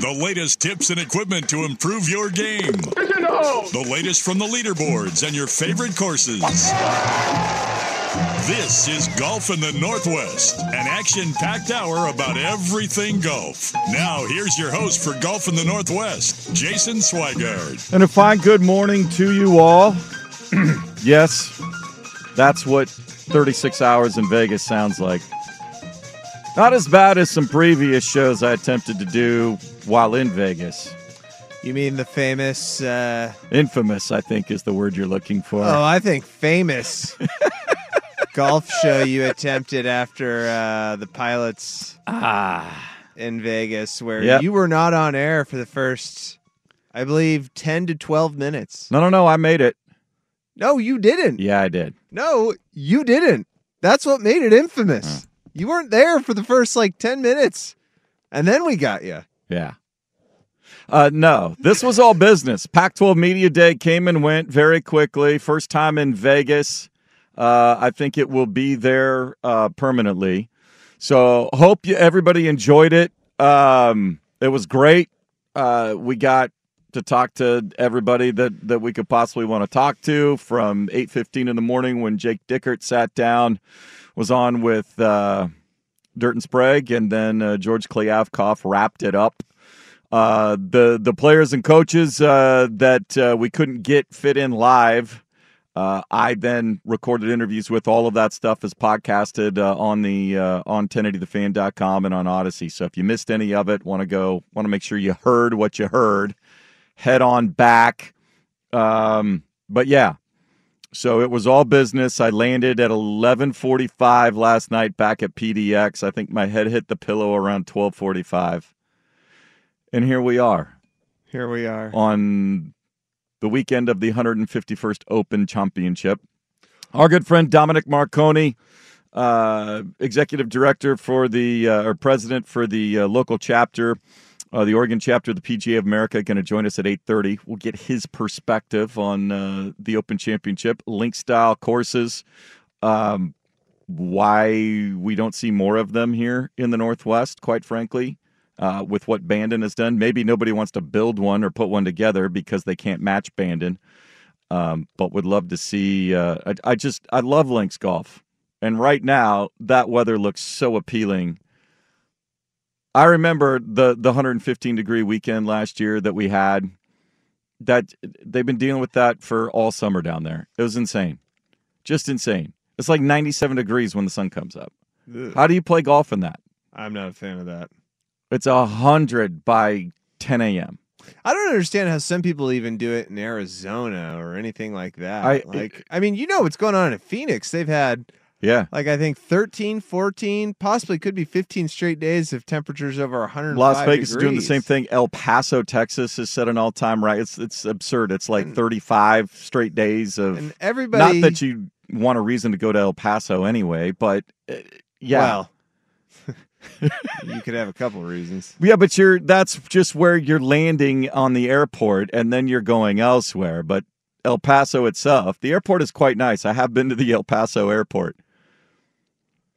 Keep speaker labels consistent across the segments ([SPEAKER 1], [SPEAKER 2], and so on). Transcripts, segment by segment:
[SPEAKER 1] The latest tips and equipment to improve your game. The latest from the leaderboards and your favorite courses. This is Golf in the Northwest, an action packed hour about everything golf. Now, here's your host for Golf in the Northwest, Jason Swigard.
[SPEAKER 2] And a fine good morning to you all. yes, that's what 36 hours in Vegas sounds like. Not as bad as some previous shows I attempted to do while in Vegas.
[SPEAKER 3] You mean the famous? Uh,
[SPEAKER 2] Infamous, I think, is the word you're looking for.
[SPEAKER 3] oh, I think famous golf show you attempted after uh, the pilots
[SPEAKER 2] ah,
[SPEAKER 3] in Vegas, where
[SPEAKER 2] Yep.
[SPEAKER 3] you were not on air for the first, I believe, ten to twelve minutes.
[SPEAKER 2] no, no, no, I made it.
[SPEAKER 3] No, you didn't.
[SPEAKER 2] Yeah, I did.
[SPEAKER 3] No, you didn't. That's what made it infamous. You weren't there for the first like ten minutes, and then we got you.
[SPEAKER 2] Yeah. Uh, no, this was all business. Pac 12 Media Day came and went very quickly. First time in Vegas. Uh, I think it will be there uh, permanently. So, hope you, everybody enjoyed it. Um, it was great. Uh, we got to talk to everybody that, that we could possibly want to talk to from 8.15 in the morning when Jake Dickert sat down, was on with uh, Dirt and Sprague, and then uh, George Klyavkov wrapped it up uh, the the players and coaches uh, that uh, we couldn't get fit in live. Uh, I then recorded interviews with all of that stuff is podcasted on the uh, on 1080thefan.com and on Odyssey. So if you missed any of it, want to go want to make sure you heard what you heard, head on back. Um, but yeah, so it was all business. I landed at 11:45 last night back at PDX. I think my head hit the pillow around 12:45. And here we are
[SPEAKER 3] Here we are.
[SPEAKER 2] on the weekend of the 151st Open Championship. Our good friend Dominic Marconi, uh, executive director for the uh, or president for the uh, local chapter, uh, the Oregon chapter of the PGA of America, going to join us at 8:30. We'll get his perspective on uh, the Open Championship, link style courses, um, why we don't see more of them here in the Northwest. Quite frankly, uh, with what Bandon has done. Maybe nobody wants to build one or put one together because they can't match Bandon. Um, but would love to see. Uh, I, I just I love links golf, and right now that weather looks so appealing. I remember the the 115 degree weekend last year that we had. That they've been dealing with that for all summer down there. It was insane, just insane. It's like 97 degrees when the sun comes up.
[SPEAKER 3] Ugh.
[SPEAKER 2] How do you play golf in that?
[SPEAKER 3] I'm not a fan of that.
[SPEAKER 2] It's a hundred by 10 a.m.
[SPEAKER 3] I don't understand how some people even do it in Arizona or anything like that.
[SPEAKER 2] I-
[SPEAKER 3] like, I mean, you know what's going on in Phoenix? They've had
[SPEAKER 2] Yeah,
[SPEAKER 3] like I think 13, 14, possibly could be 15 straight days of temperatures over 100.
[SPEAKER 2] Las Vegas is doing the same thing. El Paso, Texas, has set an all-time right. It's it's absurd. It's like
[SPEAKER 3] And-
[SPEAKER 2] 35 straight days of.
[SPEAKER 3] And everybody,
[SPEAKER 2] not that you want a reason to go to El Paso anyway, but uh, yeah,
[SPEAKER 3] well, you could have a couple reasons.
[SPEAKER 2] yeah. But you're that's just where you're landing on the airport, and then you're going elsewhere. But El Paso itself, the airport is quite nice. I have been to the El Paso airport.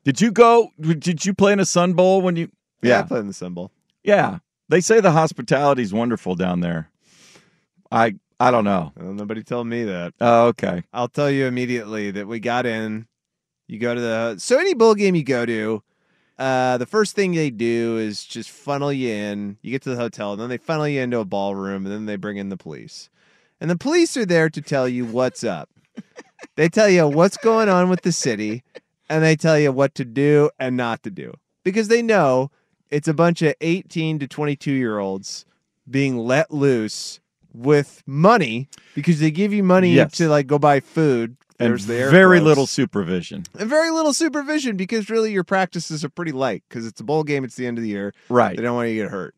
[SPEAKER 2] Did you go? Did you play in a Sun Bowl when you?
[SPEAKER 3] Yeah, I play in the Sun Bowl.
[SPEAKER 2] Yeah, they say the hospitality is wonderful down there. I I don't know.
[SPEAKER 3] Well, nobody told me that.
[SPEAKER 2] Oh, okay.
[SPEAKER 3] I'll tell you immediately that we got in. You go to the so any bowl game you go to, uh, the first thing they do is just funnel you in. You get to the hotel, and then they funnel you into a ballroom, and then they bring in the police. And the police are there to tell you what's up. they tell you what's going on with the city, and they tell you what to do and not to do because they know it's a bunch of 18 to 22 year olds being let loose with money because they give you money
[SPEAKER 2] Yes.
[SPEAKER 3] to like go buy food.
[SPEAKER 2] And
[SPEAKER 3] There's the
[SPEAKER 2] very little supervision.
[SPEAKER 3] and very little supervision because really your practices are pretty light because it's a bowl game. It's the end of the year.
[SPEAKER 2] Right.
[SPEAKER 3] They don't want you to get hurt.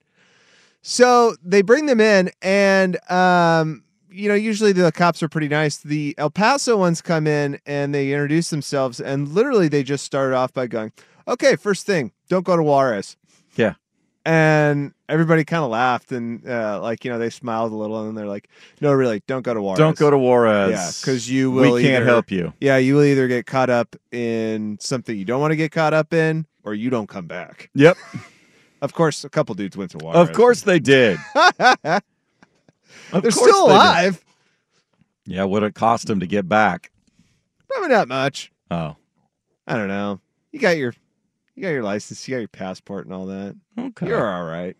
[SPEAKER 3] So they bring them in, and um, you know, usually the cops are pretty nice. The El Paso ones come in and they introduce themselves, and literally they just started off by going, "Okay, first thing, don't go to Juarez."
[SPEAKER 2] Yeah.
[SPEAKER 3] And everybody kind of laughed and uh, like you know they smiled a little, and then they're like, "No, really, don't go to Juarez.
[SPEAKER 2] Don't go to Juarez.
[SPEAKER 3] Yeah, because you will.
[SPEAKER 2] we can't
[SPEAKER 3] either-
[SPEAKER 2] help you.
[SPEAKER 3] Yeah, you will either get caught up in something you don't want to get caught up in, or you don't come back.
[SPEAKER 2] Yep.
[SPEAKER 3] Of course, a couple dudes went to Juarez.
[SPEAKER 2] Of course they did.
[SPEAKER 3] They're still
[SPEAKER 2] they
[SPEAKER 3] alive.
[SPEAKER 2] Yeah, what it cost them to get back.
[SPEAKER 3] Probably not much.
[SPEAKER 2] Oh,
[SPEAKER 3] I don't know. You got your you got your license, you got your passport and all that.
[SPEAKER 2] okay.
[SPEAKER 3] You're all right.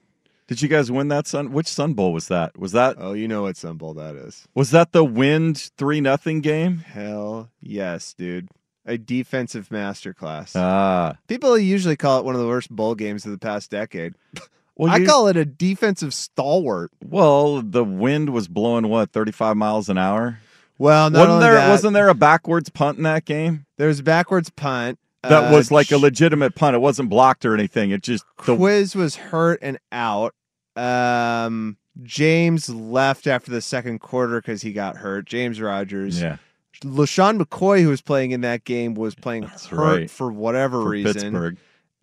[SPEAKER 2] Did you guys win that Sun? Which Sun Bowl was that? Was that
[SPEAKER 3] Oh, you know what Sun Bowl that is.
[SPEAKER 2] was that the Wind three nothing game?
[SPEAKER 3] Hell yes, dude. A defensive masterclass.
[SPEAKER 2] Ah,
[SPEAKER 3] People usually call it one of the worst bowl games of the past decade.
[SPEAKER 2] well,
[SPEAKER 3] I
[SPEAKER 2] you-
[SPEAKER 3] call it a defensive stalwart.
[SPEAKER 2] well the wind was blowing what thirty five miles an hour.
[SPEAKER 3] Well,
[SPEAKER 2] wasn't there
[SPEAKER 3] that,
[SPEAKER 2] wasn't there a backwards punt in that game?
[SPEAKER 3] there was a backwards punt.
[SPEAKER 2] That
[SPEAKER 3] Uh,
[SPEAKER 2] was like a legitimate punt. It wasn't blocked or anything. It just the
[SPEAKER 3] Quizz was hurt and out. Um, James left after the second quarter because he got hurt. James Rodgers.
[SPEAKER 2] yeah
[SPEAKER 3] LeSean McCoy, who was playing in that game, was playing
[SPEAKER 2] That's
[SPEAKER 3] hurt
[SPEAKER 2] right.
[SPEAKER 3] for whatever
[SPEAKER 2] for
[SPEAKER 3] reason.
[SPEAKER 2] Pittsburgh.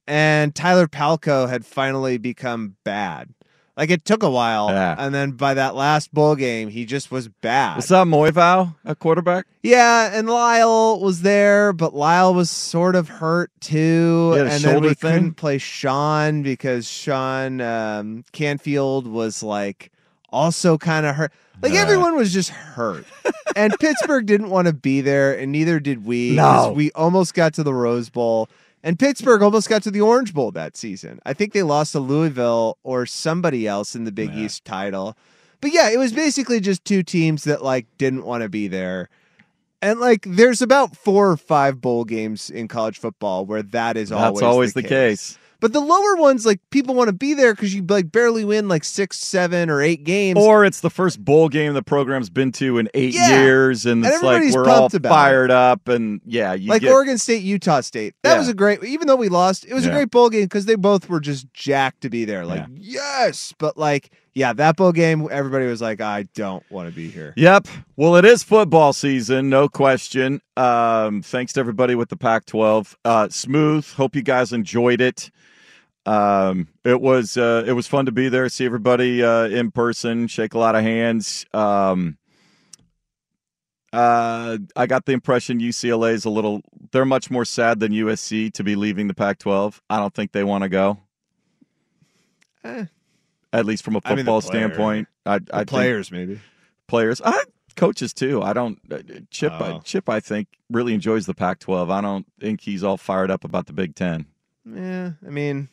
[SPEAKER 3] And Tyler Palko had finally become bad. Like it took a while,
[SPEAKER 2] Yeah.
[SPEAKER 3] and then by that last bowl game, he just was bad.
[SPEAKER 2] Was that Moevao at quarterback?
[SPEAKER 3] yeah, and Lyle was there, but Lyle was sort of hurt too.
[SPEAKER 2] A
[SPEAKER 3] and then we
[SPEAKER 2] thing?
[SPEAKER 3] couldn't play Sean because Sean um, Canfield was like also kind of hurt. Like
[SPEAKER 2] Uh.
[SPEAKER 3] everyone was just hurt. and Pittsburgh didn't want to be there, and neither did we.
[SPEAKER 2] No.
[SPEAKER 3] We almost got to the Rose Bowl. And Pittsburgh almost got to the Orange Bowl that season. I think they lost to Louisville or somebody else in the Big
[SPEAKER 2] Yeah.
[SPEAKER 3] East title. But yeah, it was basically just two teams that like didn't want to be there. And like there's about four or five bowl games in college football where that is always
[SPEAKER 2] That's always the, case.
[SPEAKER 3] But the lower ones, like people want to be there because you like barely win like six, seven, or eight games.
[SPEAKER 2] Or it's the first bowl game the program's been to in eight
[SPEAKER 3] Yeah.
[SPEAKER 2] years, and,
[SPEAKER 3] And
[SPEAKER 2] it's like
[SPEAKER 3] everybody's
[SPEAKER 2] we're all fired up, and yeah, you
[SPEAKER 3] like
[SPEAKER 2] get,
[SPEAKER 3] Oregon State, Utah State. That
[SPEAKER 2] Yeah.
[SPEAKER 3] was a great, even though we lost, it was a great bowl game because they both were just jacked to be there. Like, yes. But like, yeah, that bowl game, everybody was like, I don't want to be here.
[SPEAKER 2] Yep. Well, it is football season, no question. Um, thanks to everybody with the Pac-12. Uh, smooth. Hope you guys enjoyed it. Um, it was uh, it was fun to be there, see everybody uh, in person, shake a lot of hands. Um, uh, I got the impression UCLA is a little. They're much more sad than USC to be leaving the Pac-12. I don't think they want to go.
[SPEAKER 3] Eh.
[SPEAKER 2] At least from a
[SPEAKER 3] I mean,
[SPEAKER 2] football
[SPEAKER 3] player-
[SPEAKER 2] standpoint, I, I think-
[SPEAKER 3] players, maybe.
[SPEAKER 2] players. I coaches too. I don't uh, Chip.
[SPEAKER 3] Oh.
[SPEAKER 2] Chip, I think really enjoys the Pac-12. I don't think he's all fired up about the Big Ten.
[SPEAKER 3] Yeah. I mean,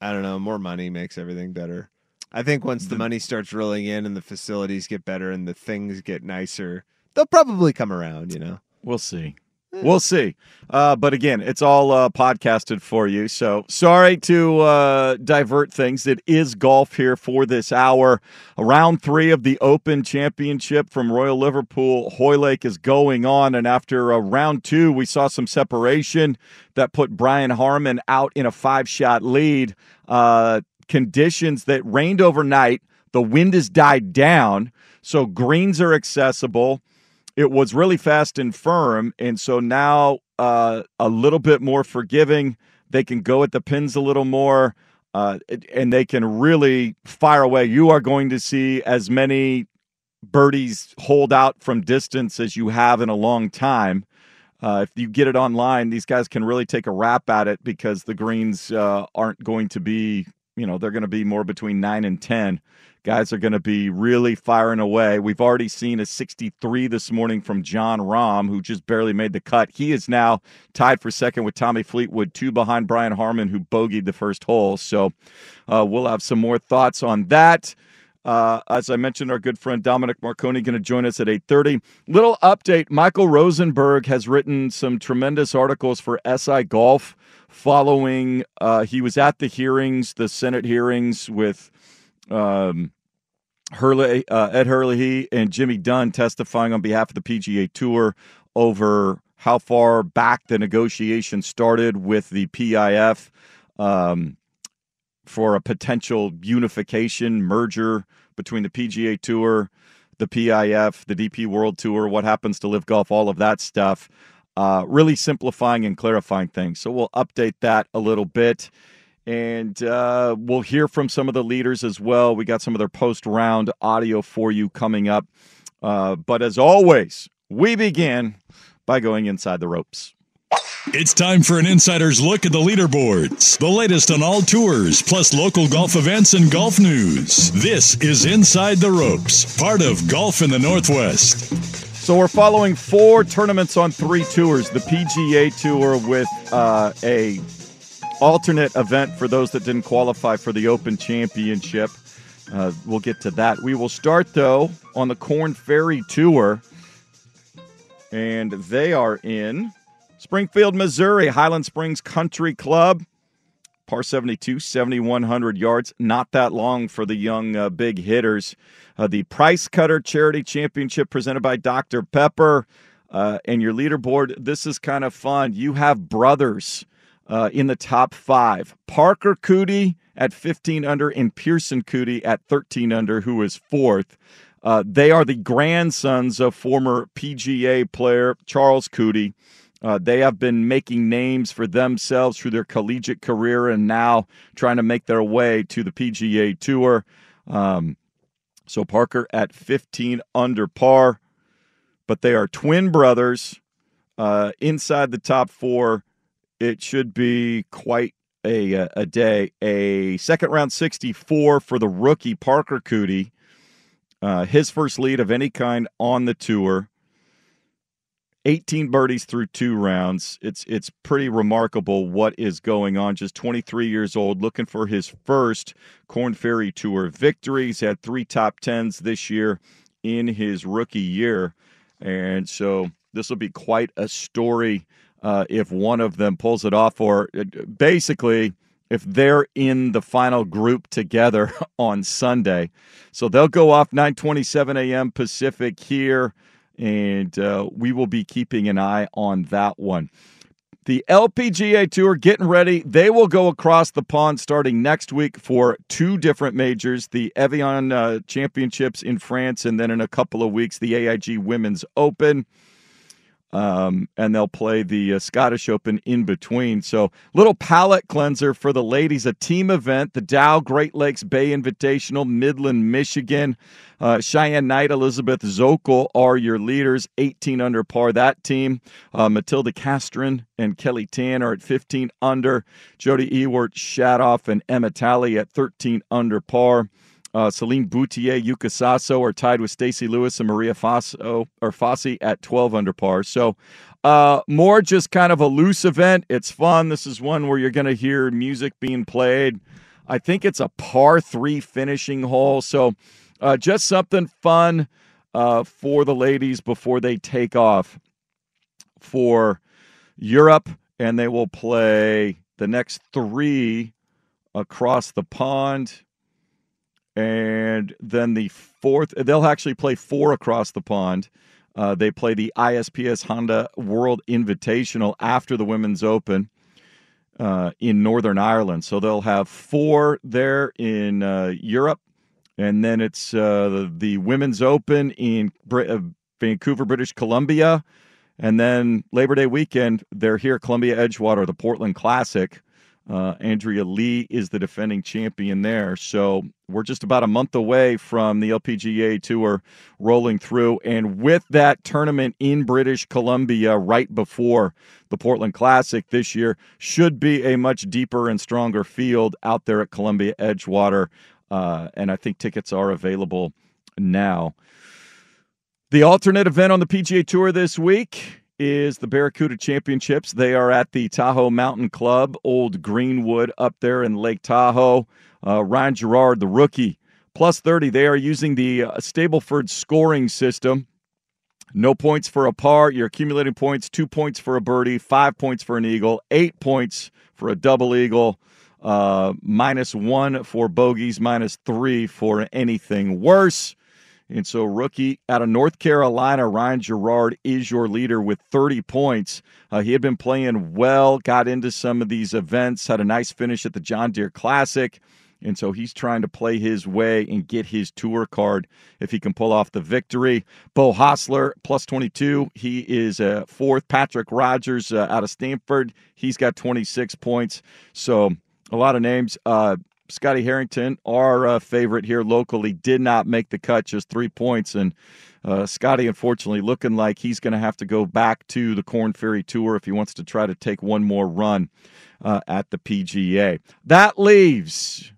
[SPEAKER 3] I don't know. More money makes everything better. I think once the
[SPEAKER 2] The-
[SPEAKER 3] money starts rolling in and the facilities get better and the things get nicer, they'll probably come around, you know?
[SPEAKER 2] We'll see. We'll see. Uh, but again, it's all uh, podcasted for you. So sorry to uh, divert things. It is golf here for this hour. Round three of the Open Championship from Royal Liverpool Hoylake is going on. And after uh, round two, we saw some separation that put Brian Harman out in a five shot lead. Uh, conditions that rained overnight. The wind has died down. So greens are accessible it was really fast and firm, and so now uh, a little bit more forgiving. They can go at the pins a little more, uh, and they can really fire away. You are going to see as many birdies hold out from distance as you have in a long time. Uh, if you get it online, these guys can really take a rap at it because the greens uh, aren't going to be, you know, they're going to be more between nine and 10 guys are going to be really firing away. We've already seen a 63 this morning from Jon Rahm, who just barely made the cut. He is now tied for second with Tommy Fleetwood, two behind Brian Harman, who bogeyed the first hole. So uh, we'll have some more thoughts on that. Uh, as I mentioned, our good friend Dominic Marconi going to join us at 8:30. Little update: Michael Rosenberg has written some tremendous articles for SI Golf. Following, uh, he was at the hearings, the Senate hearings with um, Hurley, uh, Ed Hurley and Jimmy Dunne testifying on behalf of the PGA Tour over how far back the negotiation started with the PIF. Um, for a potential unification merger between the PGA Tour, the PIF, the DP World Tour, what happens to LIV Golf, all of that stuff. Uh, really simplifying and clarifying things. So we'll update that a little bit. And uh, we'll hear from some of the leaders as well. We got some of their post round audio for you coming up. Uh, but as always, we begin by going inside the ropes.
[SPEAKER 1] It's time for an insider's look at the leaderboards, the latest on all tours, plus local golf events and golf news. This is Inside the Ropes, part of Golf in the Northwest.
[SPEAKER 2] So we're following four tournaments on three tours: the PGA Tour with uh, a alternate event for those that didn't qualify for the Open Championship. Uh, we'll get to that. We will start though on the Corn Ferry Tour, and they are in Springfield, Missouri, Highland Springs Country Club. Par 72, 7,100 yards. Not that long for the young uh, big hitters. Uh, the Price Cutter Charity Championship presented by Dr. Pepper. Uh, and your leaderboard, this is kind of fun. You have brothers uh, in the top five Parker Coody at 15 under and Pearson Coody at 13 under, who is fourth. Uh, they are the grandsons of former PGA player Charles Coody. Uh, they have been making names for themselves through their collegiate career and now trying to make their way to the PGA Tour. Um, so Parker at 15 under par, but they are twin brothers uh, inside the top four. It should be quite a, a day. A second round 64 for the rookie Parker Coody. Uh, his first lead of any kind on the tour. 18 birdies through two rounds. It's it's pretty remarkable what is going on. Just 23 years old, looking for his first Corn Ferry Tour victory. He's had three top tens this year in his rookie year, and so this will be quite a story uh, if one of them pulls it off. Or uh, basically, if they're in the final group together on Sunday, so they'll go off 9:27 a.m. Pacific here and uh, we will be keeping an eye on that one. The LPGA Tour getting ready. They will go across the pond starting next week for two different majors the Evian uh, Championships in France, and then in a couple of weeks, the AIG Women's Open. Um, and they'll play the uh, Scottish Open in between. So, little palate cleanser for the ladies. A team event, the Dow Great Lakes Bay Invitational, Midland, Michigan. Uh, Cheyenne Knight, Elizabeth Szokol are your leaders, 18 under par. That team, uh, Matilda Castren and Kelly Tan are at 15 under. Jodi Ewart, Shadoff, and Emma Talley at 13 under par. Uh, Celine Boutier, Yuka Saso are tied with Stacy Lewis and Maria Faso or Fossey at 12 under par. So uh, more just kind of a loose event. It's fun. This is one where you're going to hear music being played. I think it's a par three finishing hole. So uh, just something fun uh, for the ladies before they take off for Europe, and they will play the next three across the pond and then the fourth they'll actually play four across the pond. Uh, they play the isps honda world invitational after the women's open uh, in northern ireland. So they'll have four there in uh, europe. And then it's uh, the, the, women's open in Br- uh, vancouver british columbia. And then labor day weekend they're here columbia edgewater the portland classic uh, Andrea Lee is the defending champion there. So we're just about a month away from the LPGA Tour rolling through. And with that tournament in British Columbia right before the Portland Classic this year, should be a much deeper and stronger field out there at Columbia Edgewater. Uh, and I think tickets are available now. The alternate event on the PGA Tour this week is the Barracuda Championships. They are at the Tahoe Mountain Club, Old Greenwood, up there in Lake Tahoe. Uh, Ryan Gerard, the rookie, plus 30. They are using the uh, Stableford scoring system. No points for a par. You're accumulating points. Two points for a birdie, five points for an eagle, eight points for a double eagle, uh, minus one for bogeys, minus three for anything worse. And so, rookie out of North Carolina, Ryan Gerard is your leader with 30 points. Uh, he had been playing well, got into some of these events, had a nice finish at the John Deere Classic. And so he's trying to play his way and get his tour card if he can pull off the victory. Beau Hossler, plus 22. He is uh, fourth. Patrick Rodgers uh, out of Stanford. He's got 26 points. So a lot of names. Uh, Scotty Harrington, our uh, favorite here locally, did not make the cut, just three points. And uh, Scotty, unfortunately, looking like he's going to have to go back to the Corn Ferry Tour if he wants to try to take one more run uh, at the PGA. That leaves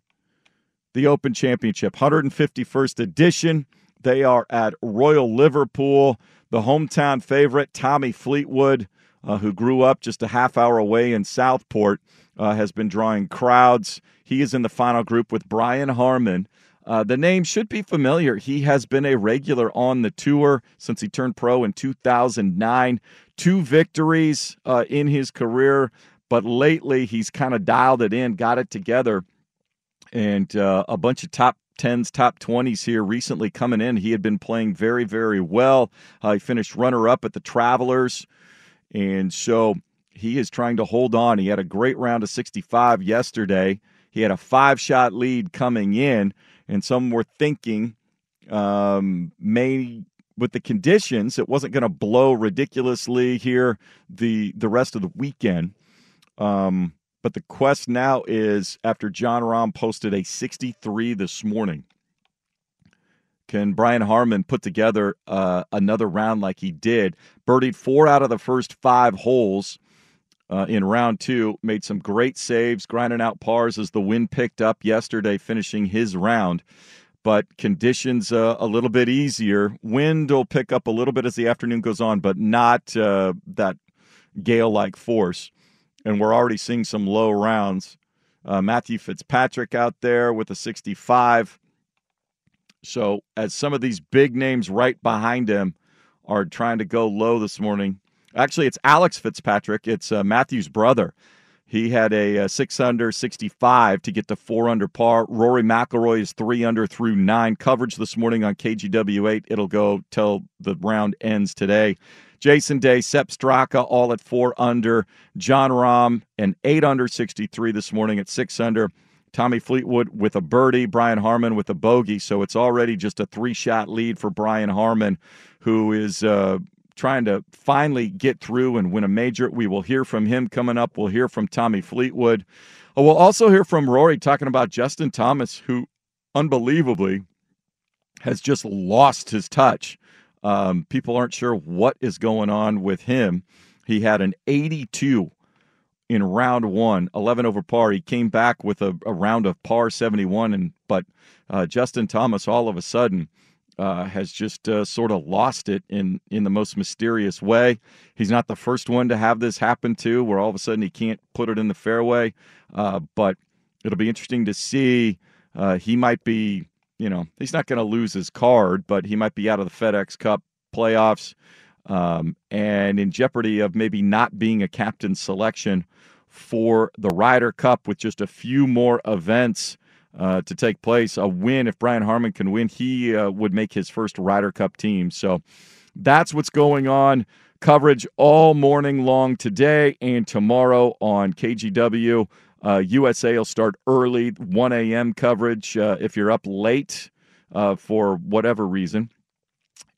[SPEAKER 2] the Open Championship, 151st edition. They are at Royal Liverpool. The hometown favorite, Tommy Fleetwood, uh, who grew up just a half hour away in Southport, uh, has been drawing crowds. He is in the final group with Brian Harman. Uh, the name should be familiar. He has been a regular on the tour since he turned pro in 2009. Two victories uh, in his career, but lately he's kind of dialed it in, got it together and uh, a bunch of top 10s, top 20s here recently coming in. He had been playing very, very well. Uh, he finished runner up at the Travelers. And so he is trying to hold on. He had a great round of 65 yesterday. He had a five shot lead coming in, and some were thinking um, may with the conditions it wasn't going to blow ridiculously here the the rest of the weekend. Um, but the quest now is after Jon Rahm posted a 63 this morning. Can Brian Harman put together uh, another round like he did? Birdied four out of the first five holes uh, in round two, made some great saves, grinding out pars as the wind picked up yesterday, finishing his round. But conditions uh, a little bit easier. Wind will pick up a little bit as the afternoon goes on, but not uh, that gale like force and we're already seeing some low rounds. Uh, Matthew Fitzpatrick out there with a 65. So, as some of these big names right behind him are trying to go low this morning, actually, it's Alex Fitzpatrick. It's uh, Matthew's brother. He had a, a, six under 65 to get to four under par. Rory McIlroy is three under through nine. Coverage this morning on KGW8. It'll go till the round ends today. Jason Day, Sepp Straka, all at four under. Jon Rahm, an eight under 63 this morning at six under. Tommy Fleetwood with a birdie, Brian Harman with a bogey. So it's already just a three shot lead for Brian Harman, who is uh, trying to finally get through and win a major. We will hear from him coming up. We'll hear from Tommy Fleetwood. Uh, we'll also hear from Rory talking about Justin Thomas, who unbelievably has just lost his touch. Um, people aren't sure what is going on with him. He had an 82 in round one, 11 over par. He came back with a, a round of par 71, and but uh, Justin Thomas all of a sudden uh, has just uh, sort of lost it in in the most mysterious way. He's not the first one to have this happen to, where all of a sudden he can't put it in the fairway. Uh, but it'll be interesting to see. Uh, he might be you know, he's not going to lose his card, but he might be out of the FedEx Cup playoffs um, and in jeopardy of maybe not being a captain selection for the Ryder Cup with just a few more events uh, to take place. A win, if Brian Harman can win, he uh, would make his first Ryder Cup team. So that's what's going on. Coverage all morning long today and tomorrow on KGW. Uh, USA will start early, 1 a.m. coverage uh, if you're up late uh, for whatever reason.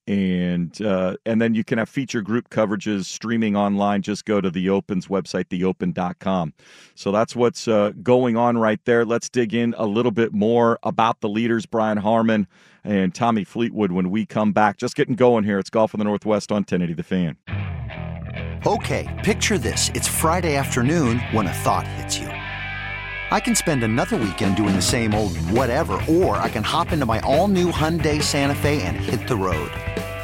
[SPEAKER 2] And uh, and then you can have feature group coverages streaming online. Just go to the Open's website, theopen.com. So that's what's uh, going on right there. Let's dig in a little bit more about the leaders, Brian harman and Tommy Fleetwood, when we come back. Just getting going here. It's Golf in the Northwest on 1080 The Fan.
[SPEAKER 4] Okay, picture this. It's Friday afternoon when a thought hits you. I can spend another weekend doing the same old whatever, or I can hop into my all-new Hyundai Santa Fe and hit the road.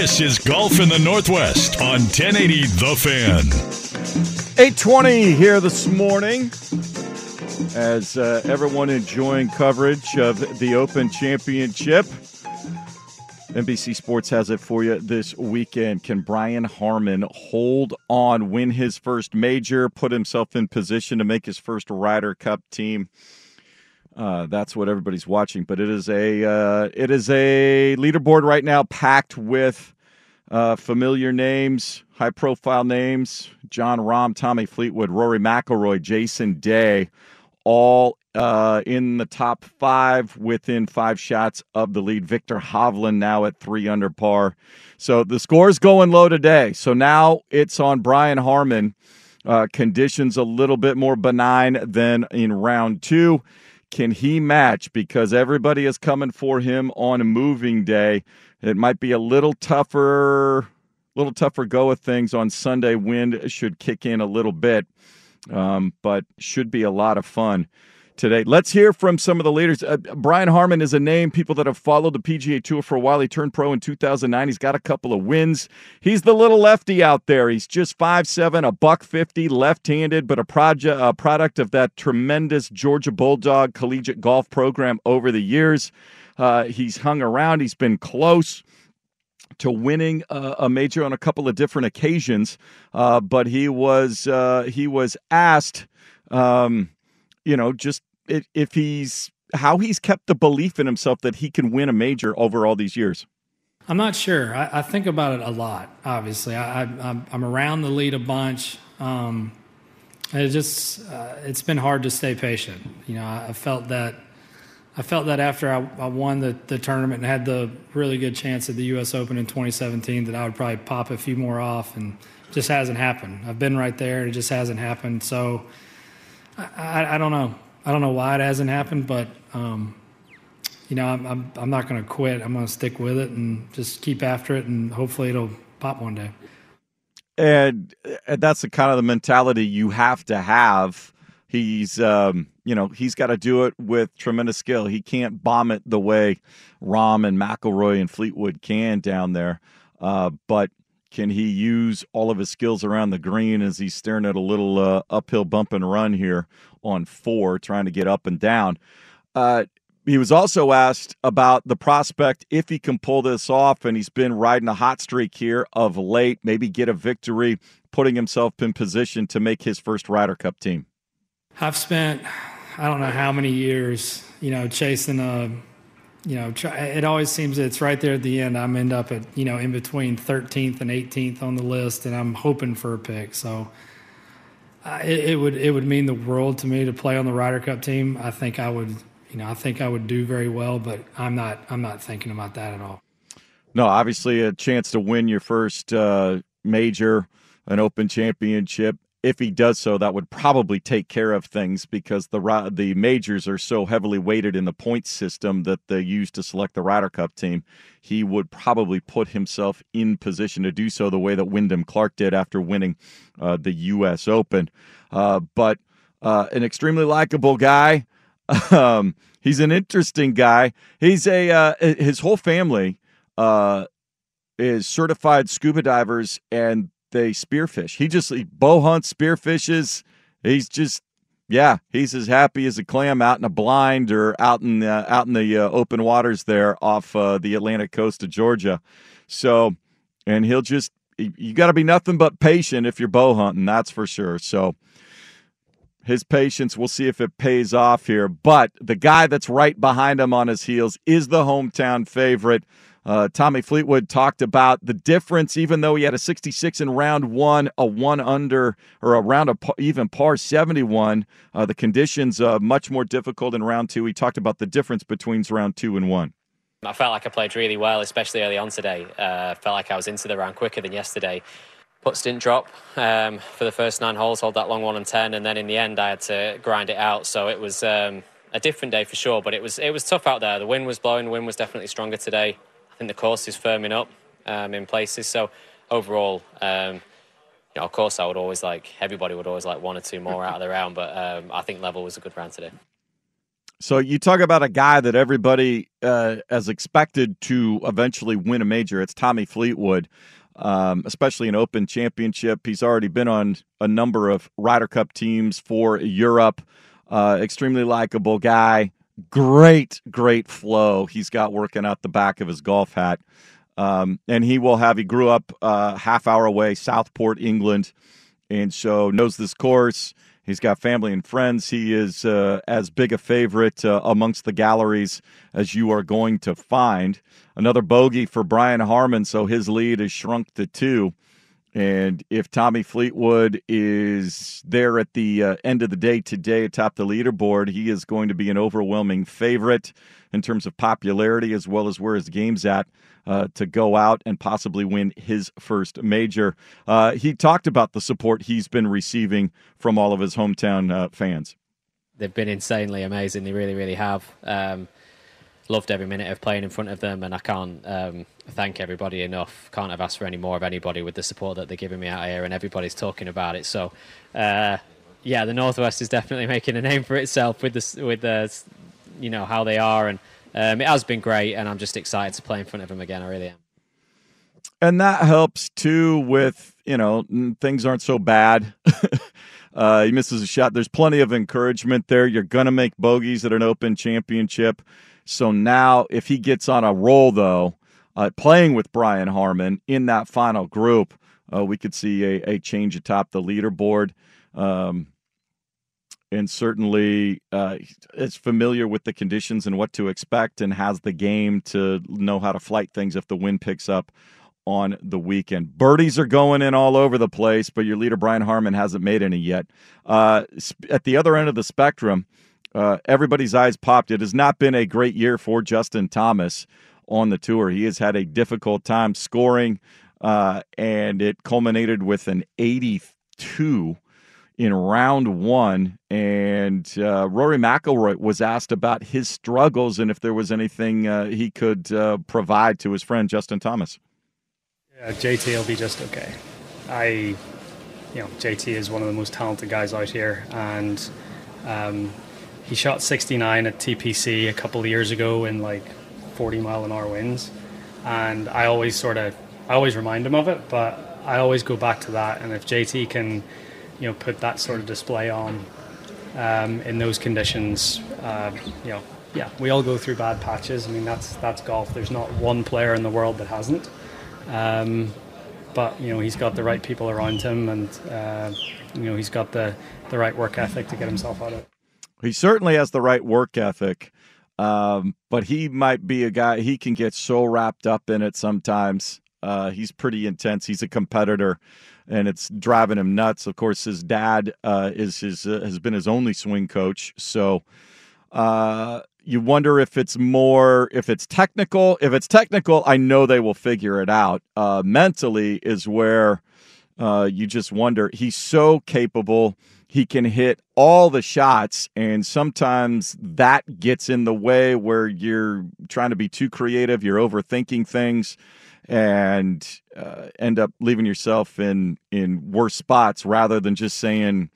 [SPEAKER 1] This is Golf in the Northwest on 1080 The Fan.
[SPEAKER 2] 820 here this morning as uh, everyone enjoying coverage of the Open Championship. NBC Sports has it for you this weekend. Can Brian Harman hold on, win his first major, put himself in position to make his first Ryder Cup team? Uh, that's what everybody's watching, but it is a uh, it is a leaderboard right now packed with uh, familiar names, high profile names: Jon Rahm, Tommy Fleetwood, Rory McIlroy, Jason Day, all uh, in the top five within five shots of the lead. Viktor Hovland now at three under par. So the score's going low today. So now it's on Brian Harman. Uh, conditions a little bit more benign than in round two. Can he match? Because everybody is coming for him on a moving day. It might be a little tougher, a little tougher go of things on Sunday. Wind should kick in a little bit, um, but should be a lot of fun today. Let's hear from some of the leaders. Uh, Brian Harman is a name people that have followed the PGA Tour for a while. He turned pro in 2009. He's got a couple of wins. He's the little lefty out there. He's just five seven, a buck 50, left-handed, but a project a product of that tremendous Georgia Bulldog collegiate golf program over the years. Uh, he's hung around. He's been close to winning a major on a couple of different occasions, uh, but he was uh, he was asked, um, you know, just if, he's how he's kept the belief in himself that he can win a major over all these years.
[SPEAKER 5] I'm not sure. I, I think about it a lot. Obviously, I, am around the lead a bunch. Um, it just uh, it's been hard to stay patient. You know, I, I felt that I felt that after I, I, won the, the tournament and had the really good chance at the U.S. Open in 2017 that I would probably pop a few more off, and just hasn't happened. I've been right there, and it just hasn't happened. So I, I, I don't know. I don't know why it hasn't happened, but um, you know, I'm, I'm, I'm not going to quit. I'm going to stick with it and just keep after it, and hopefully it'll pop one day.
[SPEAKER 2] And, and that's the kind of the mentality you have to have. He's, um, you know, he's got to do it with tremendous skill. He can't bomb it the way Rahm and McIlroy and Fleetwood can down there. Uh, but can he use all of his skills around the green as he's staring at a little uh, uphill bump and run here on four, trying to get up and down? Uh, he was also asked about the prospect if he can pull this off, and he's been riding a hot streak here of late, maybe get a victory, putting himself in position to make his first Ryder Cup team.
[SPEAKER 5] I've spent, I don't know how many years, you know, chasing a you know, it always seems it's right there at the end. I'm end up at you know in between 13th and 18th on the list, and I'm hoping for a pick. So uh, it, it, would it would mean the world to me to play on the Ryder Cup team. I think I would, you know, I think I would do very well, but I'm not I'm not thinking about that at all.
[SPEAKER 2] No, obviously a chance to win your first uh, major, an Open Championship, if he does so, that would probably take care of things because the the majors are so heavily weighted in the point system that they use to select the Ryder Cup team. He would probably put himself in position to do so the way that Wyndham Clark did after winning uh, the U.S. Open. Uh, but uh, an extremely likable guy. um, he's an interesting guy. He's a uh, his whole family uh, is certified scuba divers and they spearfish. He just he bow hunts, spearfishes. He's just yeah, he's as happy as a clam out in a blind or out in the, out in the uh, open waters there off uh, the Atlantic coast of Georgia. So, and he'll just you got to be nothing but patient if you're bow hunting, that's for sure. So, his patience, we'll see if it pays off here. But the guy that's right behind him on his heels is the hometown favorite. Uh, Tommy Fleetwood talked about the difference, even though he had a 66 in round one, a one under, or a round of even par 71. Uh, the conditions uh, much more difficult in round two. He talked about the difference between round two and one.
[SPEAKER 6] I felt like I played really well, especially early on today. Uh, felt like I was into the round quicker than yesterday. Putts didn't drop um, for the first nine holes, hold that long one and ten, and then in the end I had to grind it out. So it was um, a different day for sure, but it was it was tough out there. The wind was blowing, the wind was definitely stronger today think the course is firming up um, in places. So overall, um, you know, of course, I would always like everybody would always like one or two more out of the round, but um, I think level was a good round today.
[SPEAKER 2] So you talk about a guy that everybody uh, has expected to eventually win a major. It's Tommy Fleetwood, um, especially an Open Championship. He's already been on a number of Ryder Cup teams for Europe. Uh, extremely likable guy great, great flow he's got working out the back of his golf hat. Um, and he will have, he grew up uh, half hour away, Southport, England, and so knows this course. He's got family and friends. He is uh, as big a favorite uh, amongst the galleries as you are going to find. Another bogey for Brian Harman, so his lead is shrunk to two. And if Tommy Fleetwood is there at the uh, end of the day today atop the leaderboard, he is going to be an overwhelming favorite in terms of popularity as well as where his game's at uh, to go out and possibly win his first major. Uh, he talked about the support he's been receiving from all of his hometown uh, fans.
[SPEAKER 6] They've been insanely amazing. They really, really have. Um, loved every minute of playing in front of them, and I can't um, thank everybody enough. Can't have asked for any more of anybody with the support that they're giving me out here, and everybody's talking about it. So, uh, yeah, the Northwest is definitely making a name for itself with the with the you know how they are, and um, it has been great, and I'm just excited to play in front of them again. I really am.
[SPEAKER 2] And that helps too with you know things aren't so bad. Uh, he misses a shot. There's plenty of encouragement there. You're to make bogeys at an Open Championship. So now, if he gets on a roll, though, uh, playing with Brian Harman in that final group, uh, we could see a, a, change atop the leaderboard. Um, and certainly uh, is familiar with the conditions and what to expect and has the game to know how to flight things if the wind picks up on the weekend. Birdies are going in all over the place, but your leader, Brian Harman, hasn't made any yet. Uh, at the other end of the spectrum, uh, everybody's eyes popped. It has not been a great year for Justin Thomas on the tour. He has had a difficult time scoring, uh, and it culminated with an 82 in round one. And uh, Rory McIlroy was asked about his struggles and if there was anything uh, he could uh, provide to his friend Justin Thomas.
[SPEAKER 7] Yeah, JT will be just okay. I, you know, JT is one of the most talented guys out here, and um, he shot 69 at TPC a couple of years ago in like 40 mile an hour winds, and I always sort of I always remind him of it, but I always go back to that. And if JT can, you know, put that sort of display on um, in those conditions, uh, you know, yeah, we all go through bad patches. I mean, that's that's golf. There's not one player in the world that hasn't. Um, but you know, he's got the right people around him, and uh, you know, he's got the the right work ethic to get himself out of it.
[SPEAKER 2] He certainly has the right work ethic, um, but he might be a guy. He can get so wrapped up in it sometimes. Uh, he's pretty intense. He's a competitor, and it's driving him nuts. Of course, his dad uh, is his uh, has been his only swing coach, so uh, you wonder if it's more if it's technical. If it's technical, I know they will figure it out. Uh, mentally is where uh, you just wonder. He's so capable. He can hit all the shots, and sometimes that gets in the way where you're trying to be too creative. You're overthinking things and uh, end up leaving yourself in in worse spots rather than just saying,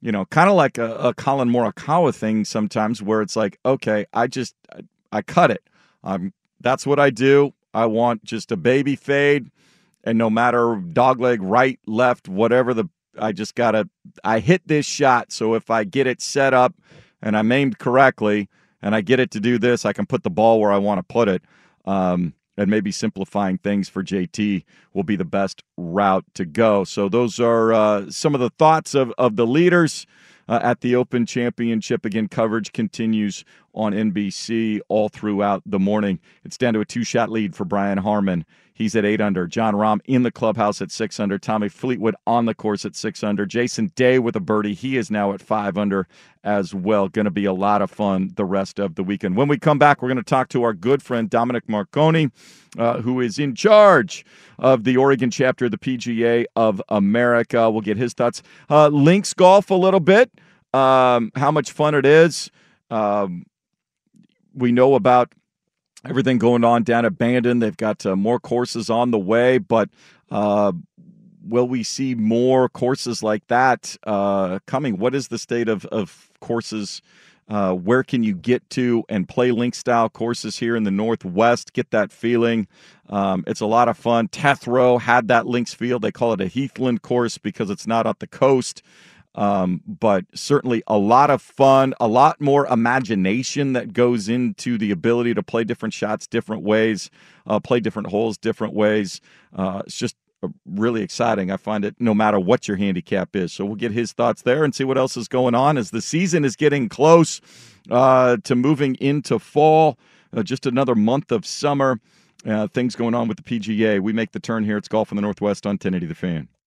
[SPEAKER 2] you know, kind of like a, a Collin Morikawa thing sometimes, where it's like, okay, I just I, I cut it. Um, that's what I do. I want just a baby fade, and no matter dogleg right, left, whatever the, I just gotta. I hit this shot, so if I get it set up and I'm aimed correctly, and I get it to do this, I can put the ball where I want to put it. Um, and maybe simplifying things for JT will be the best route to go. So those are uh, some of the thoughts of, of the leaders uh, at the Open Championship. Again, coverage continues on NBC all throughout the morning. It's down to a two shot lead for Brian Harman. He's at eight under. Jon Rahm in the clubhouse at six under. Tommy Fleetwood on the course at six under. Jason Day with a birdie. He is now at five under as well. Going to be a lot of fun the rest of the weekend. When we come back, we're going to talk to our good friend Dominic Marconi, uh, who is in charge of the Oregon chapter of the PGA of America. We'll get his thoughts. Uh, links golf a little bit. Um, how much fun it is. Um, we know about everything going on down at Bandon. They've got uh, more courses on the way, but uh, will we see more courses like that uh, coming? What is the state of, of courses? Uh, where can you get to and play link style courses here in the Northwest? Get that feeling. Um, it's a lot of fun. Tetherow had that links field. They call it a Heathland course because it's not up the coast. Um, but certainly a lot of fun, a lot more imagination that goes into the ability to play different shots different ways, uh, play different holes different ways. Uh, it's just uh, really exciting. I find it no matter what your handicap is. So we'll get his thoughts there and see what else is going on as the season is getting close uh, to moving into fall. Uh, just another month of summer. Uh, things going on with the PGA. We make the turn here. It's Golf in the Northwest on 1080 The Fan.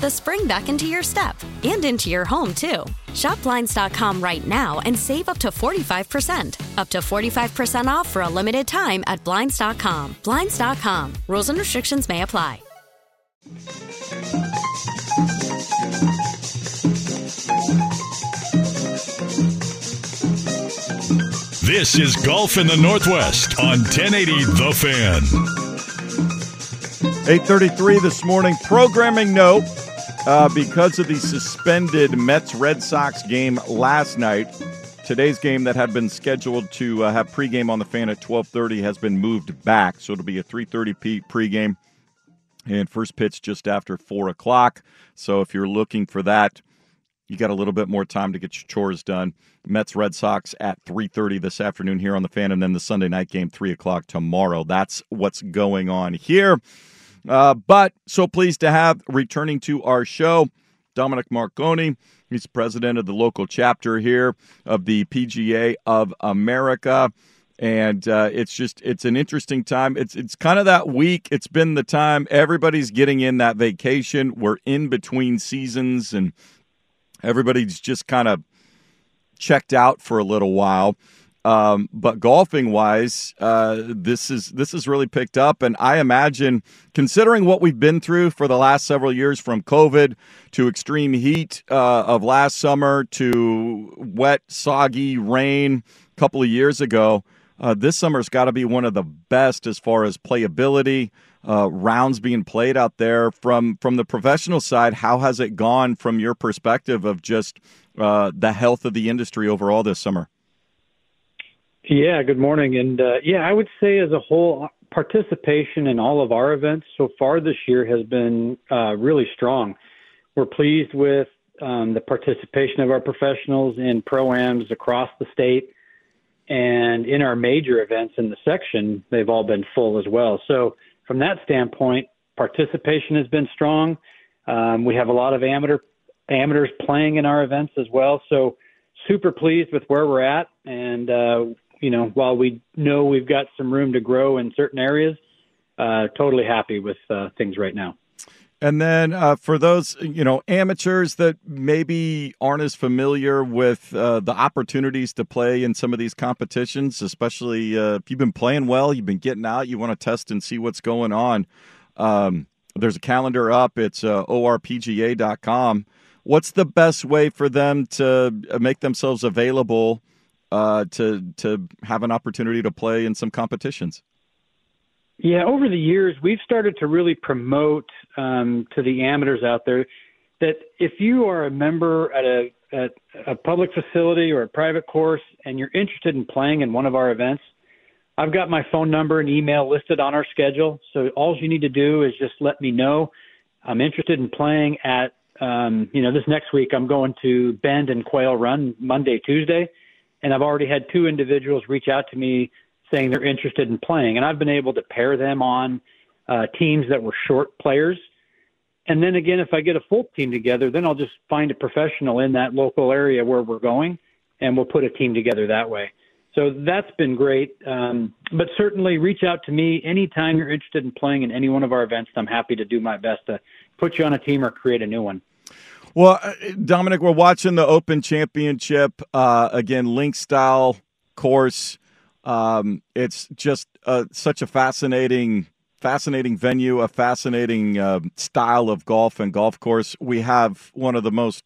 [SPEAKER 8] the spring back into your step and into your home, too. Shop Blinds.com right now and save up to 45%. Up to 45% off for a limited time at Blinds.com. Blinds.com. Rules and restrictions may apply.
[SPEAKER 1] This is Golf in the Northwest on 1080 The Fan.
[SPEAKER 2] 8:33 this morning. Programming note: uh, because of the suspended Mets Red Sox game last night, today's game that had been scheduled to uh, have pregame on the fan at 12:30 has been moved back, so it'll be a 3:30 p- pregame and first pitch just after four o'clock. So if you're looking for that, you got a little bit more time to get your chores done. Mets Red Sox at 3:30 this afternoon here on the fan, and then the Sunday night game three o'clock tomorrow. That's what's going on here. Uh, but so pleased to have returning to our show, Dominic Marconi. He's president of the local chapter here of the PGA of America. And uh, it's just it's an interesting time. It's it's kind of that week. It's been the time everybody's getting in that vacation. We're in between seasons, and everybody's just kind of checked out for a little while. Um, but golfing wise, uh, this is this is really picked up, and I imagine, considering what we've been through for the last several years, from COVID to extreme heat uh, of last summer to wet, soggy rain a couple of years ago, uh, this summer's got to be one of the best as far as playability, uh, rounds being played out there. From from the professional side, how has it gone from your perspective of just uh, the health of the industry overall this summer?
[SPEAKER 9] Yeah, good morning. And uh, yeah, I would say as a whole, participation in all of our events so far this year has been uh, really strong. We're pleased with um, the participation of our professionals in pro-ams across the state. And in our major events in the section, they've all been full as well. So from that standpoint, participation has been strong. Um, we have a lot of amateur amateurs playing in our events as well. So super pleased with where we're at. And uh, you know, while we know we've got some room to grow in certain areas, uh, totally happy with uh, things right now.
[SPEAKER 2] And then uh, for those, you know, amateurs that maybe aren't as familiar with uh, the opportunities to play in some of these competitions, especially uh, if you've been playing well, you've been getting out, you want to test and see what's going on. Um, there's a calendar up. It's uh, orpga.com. What's the best way for them to make themselves available – uh, to to have an opportunity to play in some competitions?
[SPEAKER 9] Yeah, over the years, we've started to really promote um, to the amateurs out there that if you are a member at a at a public facility or a private course and you're interested in playing in one of our events, I've got my phone number and email listed on our schedule. So all you need to do is just let me know. I'm interested in playing at, um, you know, this next week I'm going to Bend and Quail Run Monday, Tuesday and I've already had two individuals reach out to me saying they're interested in playing, and I've been able to pair them on uh, teams that were short players. And then again, if I get a full team together, then I'll just find a professional in that local area where we're going, and we'll put a team together that way. So that's been great. Um, but certainly reach out to me anytime you're interested in playing in any one of our events. I'm happy to do my best to put you on a team or create a new one.
[SPEAKER 2] Well, uh, Dominic, we're watching the Open Championship uh, again, link style course. Um, it's just uh, such a fascinating, fascinating venue, a fascinating uh, style of golf and golf course. We have one of the most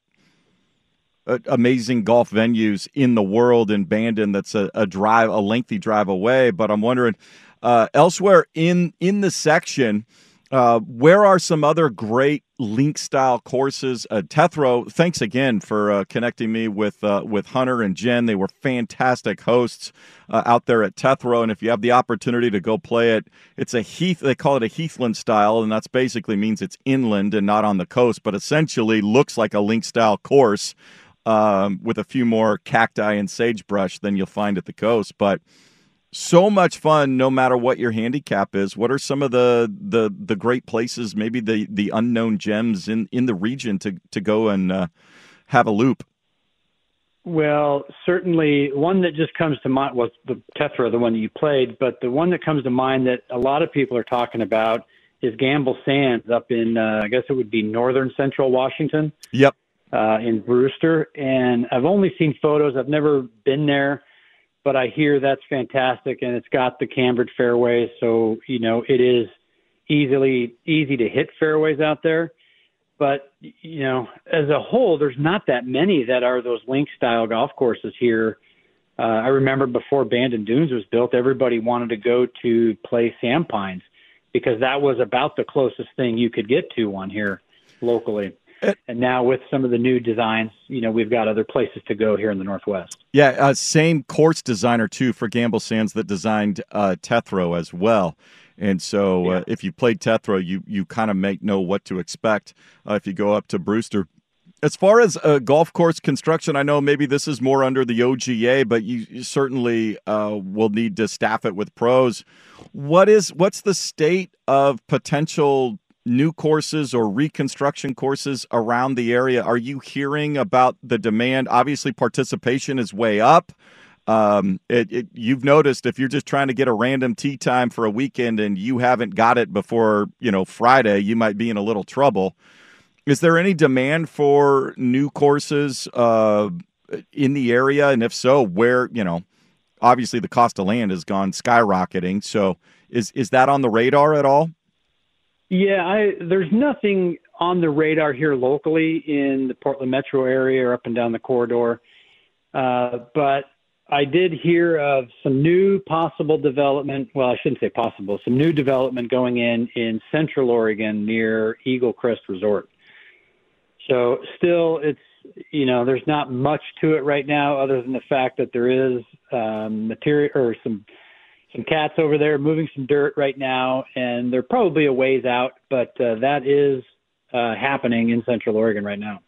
[SPEAKER 2] uh, amazing golf venues in the world in Bandon. That's a, a drive, a lengthy drive away. But I'm wondering, uh, elsewhere in in the section uh, where are some other great link style courses? Uh, Tetherow, thanks again for uh, connecting me with uh, with Hunter and Jen. They were fantastic hosts uh, out there at Tetherow, and if you have the opportunity to go play it, it's a heath. They call it a heathland style, and that's basically means it's inland and not on the coast, but essentially looks like a link style course um, with a few more cacti and sagebrush than you'll find at the coast, but so much fun no matter what your handicap is. What are some of the the the great places maybe the the unknown gems in in the region to to go and uh, have a loop?
[SPEAKER 9] Well certainly one that just comes to mind was the Tetherow the one that you played but the one that comes to mind that a lot of people are talking about is Gamble Sands up in uh, I guess it would be northern central Washington
[SPEAKER 2] yep.
[SPEAKER 9] uh, in Brewster. And I've only seen photos. I've never been there but I hear that's fantastic and it's got the cambered fairways, so you know it is easily easy to hit fairways out there. But you know, as a whole, there's not that many that are those link style golf courses here. Uh, I remember before Bandon Dunes was built, everybody wanted to go to play Sandpines because that was about the closest thing you could get to one here locally. And now with some of the new designs, you know, we've got other places to go here in the Northwest.
[SPEAKER 2] Yeah, uh, same course designer too for Gamble Sands that designed uh, Tetherow as well. And so, uh, yeah. if you played Tetherow, you you kind of make know what to expect uh, if you go up to Brewster. As far as uh, golf course construction, I know maybe this is more under the OGA, but you, you certainly uh, will need to staff it with pros. What is what's the state of potential new courses or reconstruction courses around the area? Are you hearing about the demand? Obviously, participation is way up. Um, it, it, you've noticed if you're just trying to get a random tee time for a weekend and you haven't got it before you know Friday, you might be in a little trouble. Is there any demand for new courses uh, in the area? And if so, where, you know, obviously the cost of land has gone skyrocketing. So is, is that on the radar at all?
[SPEAKER 9] Yeah, I, there's nothing on the radar here locally in the Portland metro area or up and down the corridor. Uh, but I did hear of some new possible development. Well, I shouldn't say possible, some new development going in in central Oregon near Eagle Crest Resort. So still, it's you know, there's not much to it right now, other than the fact that there is um, material or some some cats over there moving some dirt right now, and they're probably a ways out, but uh, that is uh, happening in Central Oregon right now.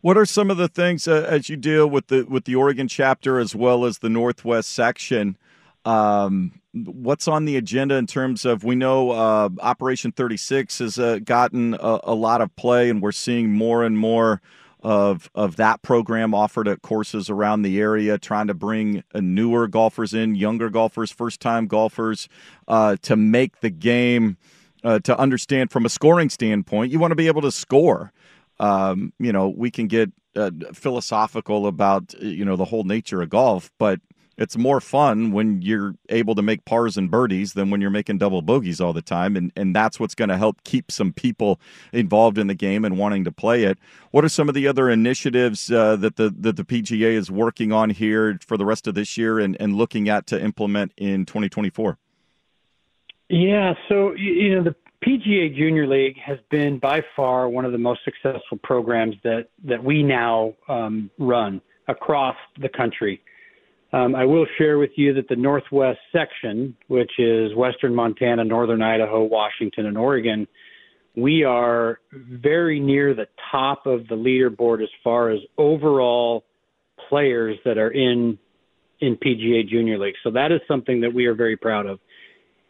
[SPEAKER 2] What are some of the things uh, as you deal with the with the Oregon chapter as well as the Northwest section? Um, what's on the agenda in terms of we know uh, Operation 36 has uh, gotten a, a, lot of play, and we're seeing more and more of of that program offered at courses around the area, trying to bring uh, newer golfers in, younger golfers, first time golfers, uh, to make the game. Uh, to understand from a scoring standpoint, you want to be able to score. Um, you know, we can get uh, philosophical about you know the whole nature of golf, but it's more fun when you're able to make pars and birdies than when you're making double bogeys all the time and and that's what's going to help keep some people involved in the game and wanting to play it what are some of the other initiatives uh, that the that the PGA is working on here for the rest of this year and, and looking at to implement in 2024
[SPEAKER 9] yeah so you know the PGA Junior League has been by far one of the most successful programs that that we now um, run across the country. Um, I will share with you that the Northwest section, which is Western Montana, Northern Idaho, Washington, and Oregon, we are very near the top of the leaderboard as far as overall players that are in in PGA Junior League. So that is something that we are very proud of.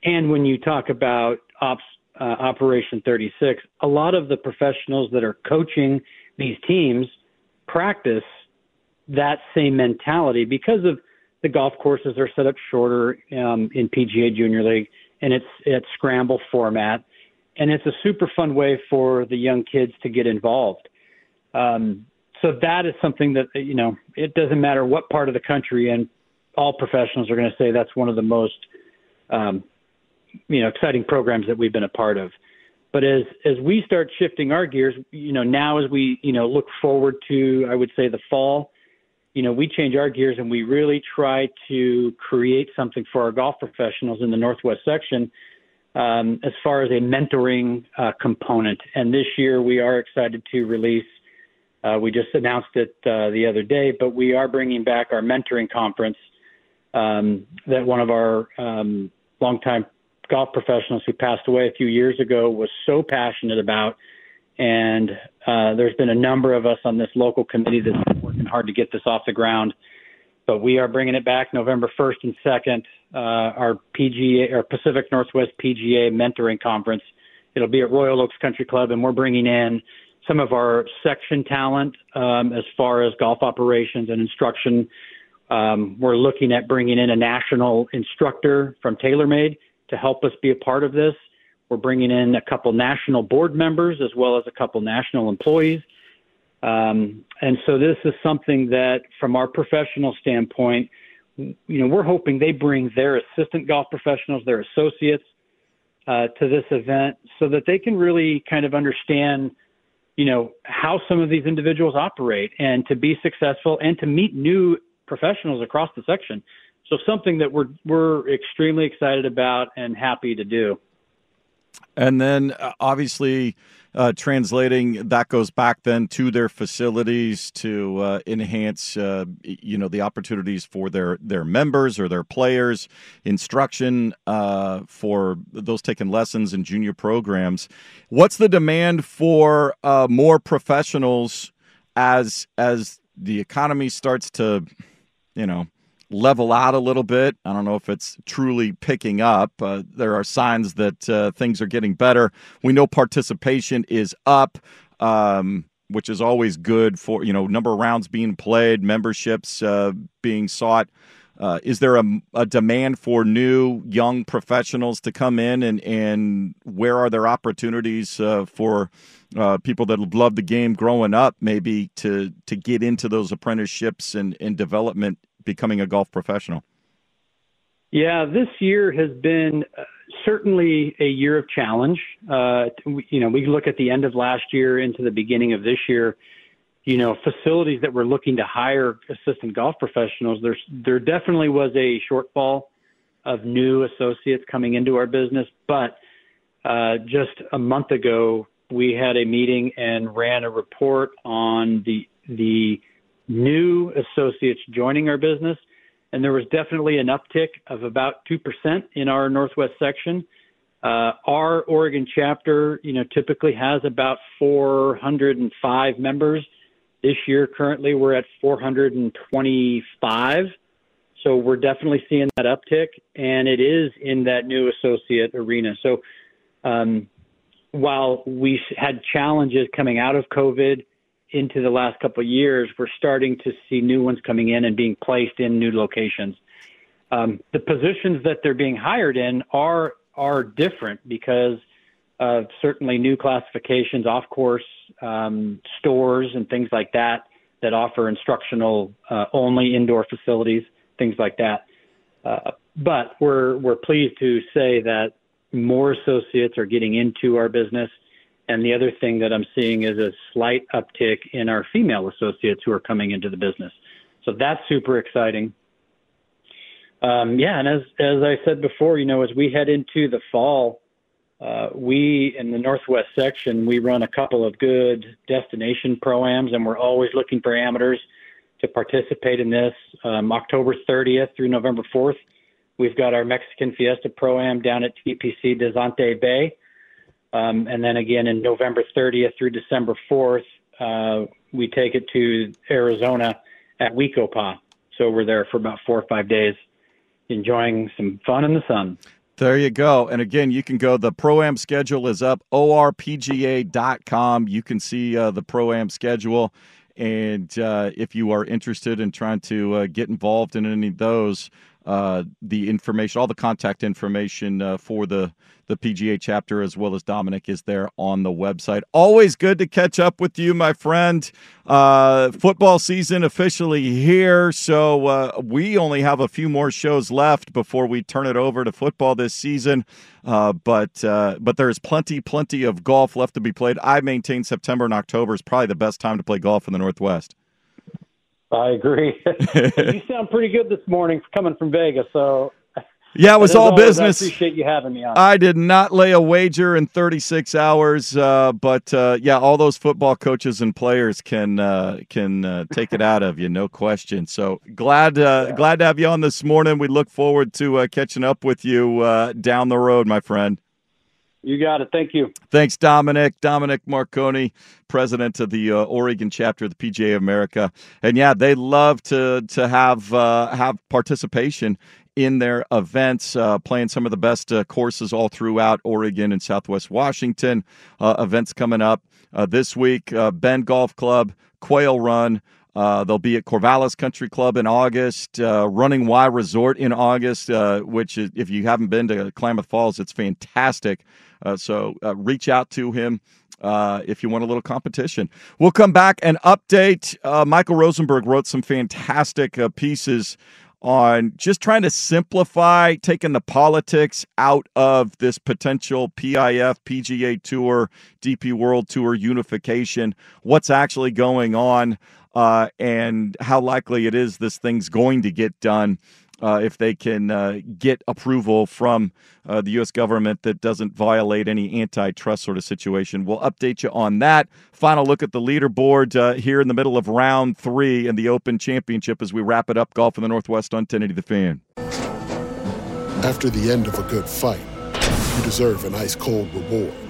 [SPEAKER 9] And when you talk about ops, uh, Operation 36, a lot of the professionals that are coaching these teams practice that same mentality because of the golf courses are set up shorter um, in PGA Junior League, and it's it's scramble format, and it's a super fun way for the young kids to get involved. Um, so that is something that you know it doesn't matter what part of the country, and all professionals are going to say that's one of the most um, you know exciting programs that we've been a part of. But as as we start shifting our gears, you know now as we you know look forward to I would say the fall you know, we change our gears and we really try to create something for our golf professionals in the Northwest section um, as far as a mentoring uh, component. And this year we are excited to release, uh, we just announced it uh, the other day, but we are bringing back our mentoring conference um, that one of our um, longtime golf professionals who passed away a few years ago was so passionate about. And uh, there's been a number of us on this local committee that's hard to get this off the ground. But we are bringing it back November 1st and 2nd. Uh, our PGA, our Pacific Northwest PGA Mentoring Conference. It'll be at Royal Oaks Country Club, and we're bringing in some of our section talent um, as far as golf operations and instruction. Um, we're looking at bringing in a national instructor from TaylorMade to help us be a part of this. We're bringing in a couple national board members as well as a couple national employees. Um, and so this is something that, from our professional standpoint, you know, we're hoping they bring their assistant golf professionals, their associates, uh, to this event so that they can really kind of understand, you know, how some of these individuals operate and to be successful and to meet new professionals across the section. So something that we're we're extremely excited about and happy to do.
[SPEAKER 2] And then uh, obviously, uh, translating that goes back then to their facilities to uh, enhance, uh, you know, the opportunities for their their members or their players, instruction uh, for those taking lessons in junior programs. What's the demand for uh, more professionals? as as the economy starts to, you know, level out a little bit. I don't know if it's truly picking up. Uh, there are signs that uh, things are getting better. We know participation is up. Um, which is always good for you know number of rounds being played, memberships uh, being sought. Uh, is there a, a, demand for new young professionals to come in, and and where are there opportunities uh, for uh, people that love the game growing up, maybe to to get into those apprenticeships and, and development, becoming a golf professional?
[SPEAKER 9] Yeah, this year has been uh, certainly a year of challenge. Uh, you know, we look at the end of last year into the beginning of this year you know, facilities that were looking to hire assistant golf professionals, there's there definitely was a shortfall of new associates coming into our business. But uh, just a month ago, we had a meeting and ran a report on the the new associates joining our business, and there was definitely an uptick of about two percent in our Northwest section. Uh, our Oregon chapter, you know, typically has about 405 members this year, currently, we're at 425. So we're definitely seeing that uptick, and it is in that new associate arena. So um, while we had challenges coming out of COVID into the last couple of years, we're starting to see new ones coming in and being placed in new locations. Um, the positions that they're being hired in are are different because of certainly new classifications, off course um, stores, and things like that that offer instructional uh, only indoor facilities, things like that. Uh, but we're we're pleased to say that more associates are getting into our business. And the other thing that I'm seeing is a slight uptick in our female associates who are coming into the business. So that's super exciting. Um, yeah, and as as I said before, you know, as we head into the fall, uh, we in the Northwest section, we run a couple of good destination proams, and we're always looking for amateurs to participate in this. Um, October 30th through November 4th, we've got our Mexican Fiesta Pro-Am down at TPC Danzante Bay. Um, and then again in November 30th through December 4th, uh, we take it to Arizona at We-Ko-Pa. So we're there for about four or five days, enjoying some fun in the sun.
[SPEAKER 2] There you go. And again, you can go, the Pro Am schedule is up, orpga.com. You can see uh, the Pro Am schedule. And uh, if you are interested in trying to uh, get involved in any of those, uh, the information, all the contact information uh, for the the PGA chapter as well as Dominic is there on the website. Always good to catch up with you, my friend. Uh, football season officially here, so uh, we only have a few more shows left before we turn it over to football this season. Uh, but uh, but there's plenty plenty of golf left to be played. I maintain September and October is probably the best time to play golf in the Northwest.
[SPEAKER 9] I agree. you sound pretty good this morning coming from Vegas, so
[SPEAKER 2] yeah, it was all always, business.
[SPEAKER 9] I appreciate you having me on.
[SPEAKER 2] I did not lay a wager in 36 hours, uh, but uh, yeah, all those football coaches and players can uh, can uh, take it out of you, no question. So glad uh, yeah. glad to have you on this morning. We look forward to uh, catching up with you down the road, my friend.
[SPEAKER 9] You got it. Thank you.
[SPEAKER 2] Thanks, Dominic. Dominic Marconi, president of the uh, Oregon chapter of the PGA of America, and yeah, they love to to have uh, have participation in their events, uh, playing some of the best uh, courses all throughout Oregon and Southwest Washington. Uh, events coming up uh, this week uh, Bend Golf Club, Quail Run. Uh, they'll be at Corvallis Country Club in August, Running Y Resort in August, which, is, if you haven't been to Klamath Falls, it's fantastic. so reach out to him. Uh, if you want a little competition. We'll come back and update. Uh, Michael Rosenberg wrote some fantastic uh, pieces on just trying to simplify taking the politics out of this potential PIF, PGA Tour, DP World Tour unification, what's actually going on, uh, and how likely it is this thing's going to get done uh, if they can uh, get approval from uh, the U.S. government that doesn't violate any antitrust sort of situation. We'll update you on that. Final look at the leaderboard uh, here in the middle of round three in the Open Championship as we wrap it up. Golf in the Northwest on 1080 The Fan.
[SPEAKER 10] After the end of a good fight, you deserve an ice cold reward.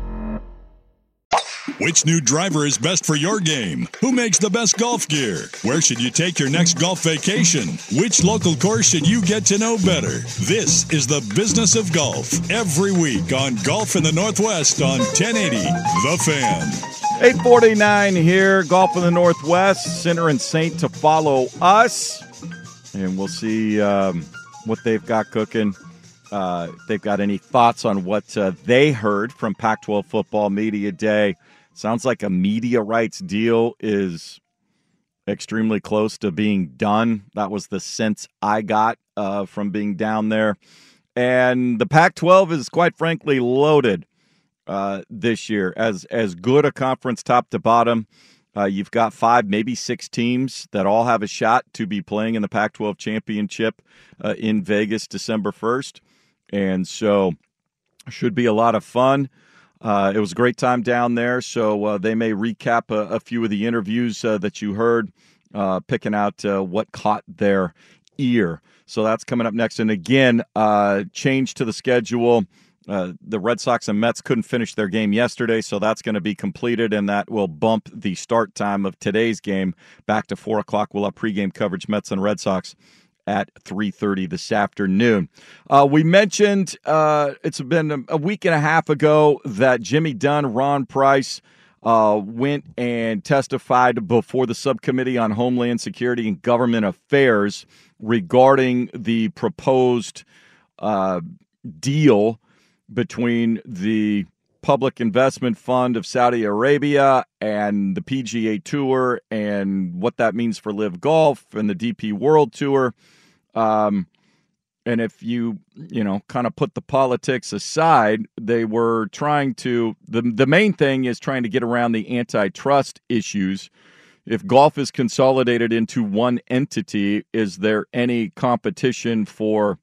[SPEAKER 1] Which new driver is best for your game? Who makes the best golf gear? Where should you take your next golf vacation? Which local course should you get to know better? This is the business of golf every week on Golf in the Northwest on 1080 The Fan.
[SPEAKER 2] 849 here, Golf in the Northwest, Center and Saint to follow us. And we'll see um, what they've got cooking. Uh, they've got any thoughts on what uh, they heard from Pac 12 Football Media Day. Sounds like a media rights deal is extremely close to being done. That was the sense I got uh, from being down there. And the Pac 12 is quite frankly loaded uh, this year as, as good a conference top to bottom. Uh, you've got five, maybe six teams that all have a shot to be playing in the Pac 12 championship uh, in Vegas December 1st. And so, should be a lot of fun. Uh, it was a great time down there, so uh, they may recap a, a, few of the interviews uh, that you heard, uh, picking out uh, what caught their ear. So that's coming up next. And again, uh, change to the schedule. the Red Sox and Mets couldn't finish their game yesterday, so that's going to be completed, and that will bump the start time of today's game back to four o'clock. We'll have pregame coverage, Mets and Red Sox at 3.30 this afternoon. Uh, we mentioned uh, it's been a week and a half ago that jimmy dunne ron price uh, went and testified before the subcommittee on homeland security and government affairs regarding the proposed uh, deal between the public investment fund of saudi arabia and the pga tour and what that means for LIV golf and the dp world tour. Um, and if you you know kind of put the politics aside they were trying to the the main thing is trying to get around the antitrust issues. If golf is consolidated into one entity is there any competition for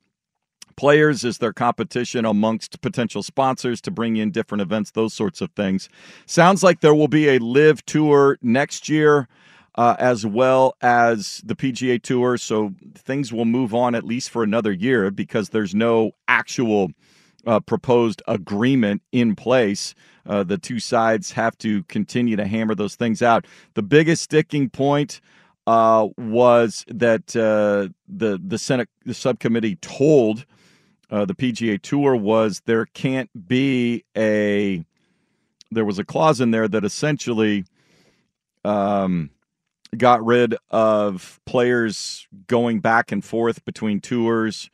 [SPEAKER 2] players is there competition amongst potential sponsors to bring in different events those sorts of things sounds like there will be a LIV tour next year uh, as well as the PGA Tour. So things will move on at least for another year because there's no actual uh, proposed agreement in place. Uh, the two sides have to continue to hammer those things out. The biggest sticking point uh, was that uh, the the Senate the subcommittee told uh, the PGA Tour was there can't be a there was a clause in there that essentially um, got rid of players going back and forth between tours,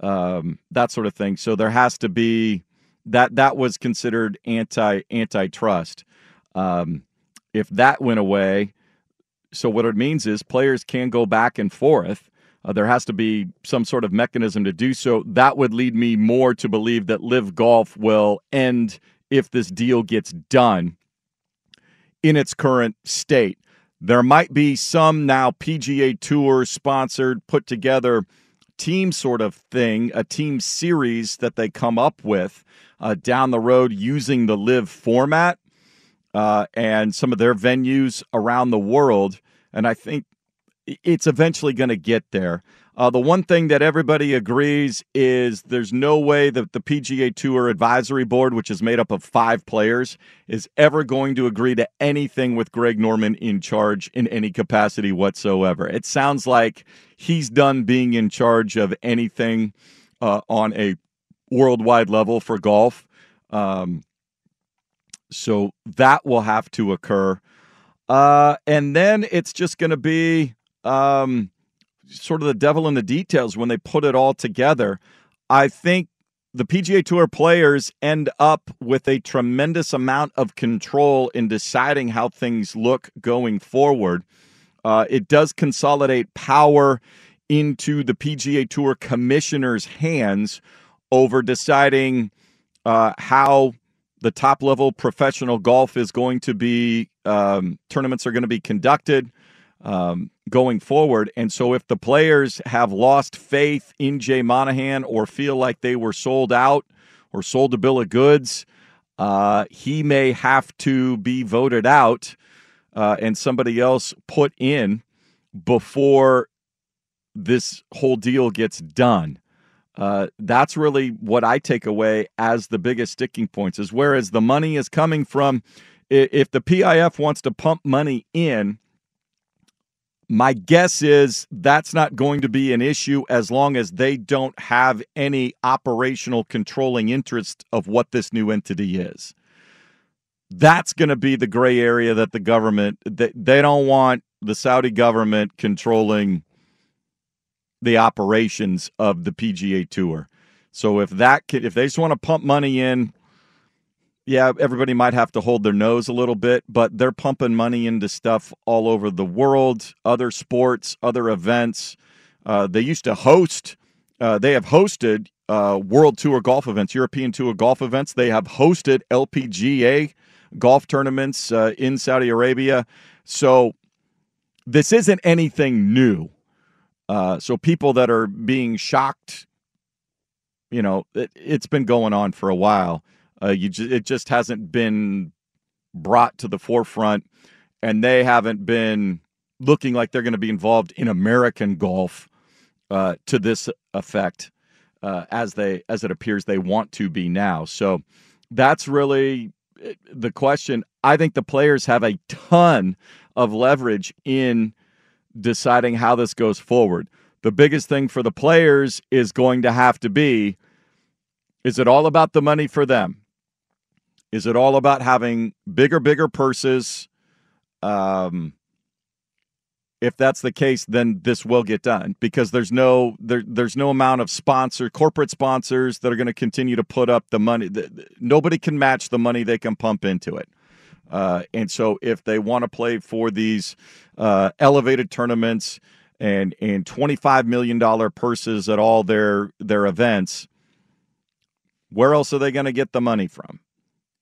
[SPEAKER 2] um, that sort of thing. So there has to be that that was considered anti antitrust. Um, if that went away, so what it means is players can go back and forth. Uh, there has to be some sort of mechanism to do so. That would lead me more to believe that LIV Golf will end if this deal gets done in its current state. There might be some now PGA Tour sponsored, put together team sort of thing, a team series that they come up with uh, down the road using the LIV format uh, and some of their venues around the world. And I think it's eventually going to get there. Uh, the one thing that everybody agrees is there's no way that the PGA Tour Advisory Board, which is made up of five players, is ever going to agree to anything with Greg Norman in charge in any capacity whatsoever. It sounds like he's done being in charge of anything uh, on a worldwide level for golf. Um, so that will have to occur. Uh, and then it's just going to be um, sort of the devil in the details when they put it all together. I think the PGA Tour players end up with a tremendous amount of control in deciding how things look going forward. Uh, it does consolidate power into the PGA Tour commissioner's hands over deciding uh, how the top level professional golf is going to be, um, tournaments are going to be conducted um, going forward. And so if the players have lost faith in Jay Monahan or feel like they were sold out or sold a bill of goods, uh, he may have to be voted out uh, and somebody else put in before this whole deal gets done. Uh, that's really what I take away as the biggest sticking points. Is whereas the money is coming from, if the PIF wants to pump money in, my guess is that's not going to be an issue as long as they don't have any operational controlling interest of what this new entity is. That's going to be the gray area that the government they, they don't want the Saudi government controlling the operations of the PGA Tour. So if that could, if they just want to pump money in, yeah, everybody might have to hold their nose a little bit, but they're pumping money into stuff all over the world, other sports, other events. Uh, they used to host. Uh, they have hosted uh, World Tour golf events, European Tour golf events. They have hosted LPGA golf tournaments uh, in Saudi Arabia. So this isn't anything new. Uh, so people that are being shocked, you know, it, has been going on for a while. Uh, you ju- it just hasn't been brought to the forefront, and they haven't been looking like they're going to be involved in American golf uh, to this effect, uh, as they as it appears they want to be now. So that's really uh, the question. I think the players have a ton of leverage in deciding how this goes forward. The biggest thing for the players is going to have to be is it all about the money for them? Is it all about having bigger, bigger purses? Um, if that's the case, then this will get done because there's no there, there's no amount of sponsor corporate sponsors that are going to continue to put up the money. Nobody can match the money they can pump into it. Uh, and so, if they want to play for these uh, elevated tournaments and and twenty five million dollar purses at all their their events, where else are they going to get the money from?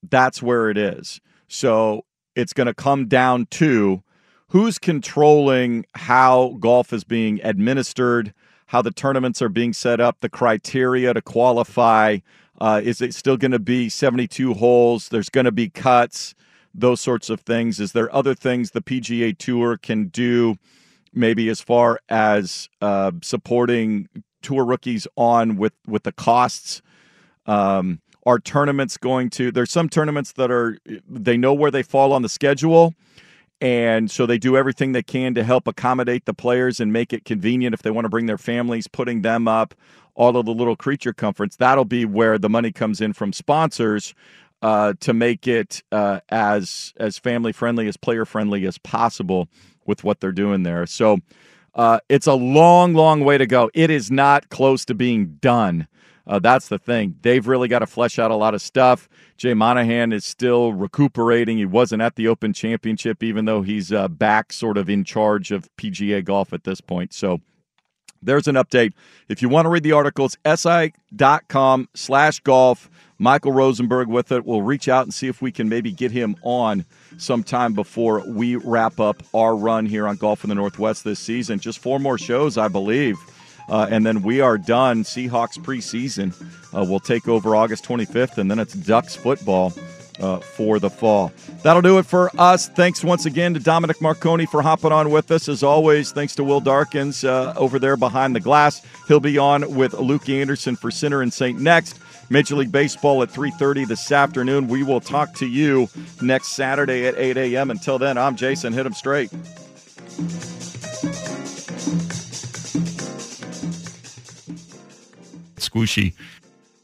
[SPEAKER 2] That's where it is. So it's going to come down to who's controlling how golf is being administered, how the tournaments are being set up, the criteria to qualify. Uh, is it still going to be 72 holes? There's going to be cuts those sorts of things. Is there other things the PGA Tour can do, maybe as far as uh, supporting tour rookies on with with the costs? Um, are tournaments going to? There's some tournaments that are they know where they fall on the schedule. And so they do everything they can to help accommodate the players and make it convenient if they want to bring their families, putting them up, all of the little creature comforts. That'll be where the money comes in from sponsors uh, to make it uh, as as family friendly, as player friendly as possible with what they're doing there. So uh, it's a long, long way to go. It is not close to being done. Uh, that's the thing. They've really got to flesh out a lot of stuff. Jay Monahan is still recuperating. He wasn't at the Open Championship, even though he's uh, back sort of in charge of PGA golf at this point. So there's an update. If you want to read the articles, si.com slash golf. Michael Rosenberg with it. We'll reach out and see if we can maybe get him on sometime before we wrap up our run here on Golf in the Northwest this season. Just four more shows, I believe. Uh, and then we are done. Seahawks preseason uh, will take over August 25th, and then it's Ducks football uh, for the fall. That'll do it for us. Thanks once again to Dominic Marconi for hopping on with us. As always, thanks to Will Darkins uh, over there behind the glass. He'll be on with Luke Anderson for Center and Saint next. Major League Baseball at 3:30 this afternoon. We will talk to you next Saturday at 8 a.m. Until then, I'm Jason. Hit him straight.
[SPEAKER 11] Squishy.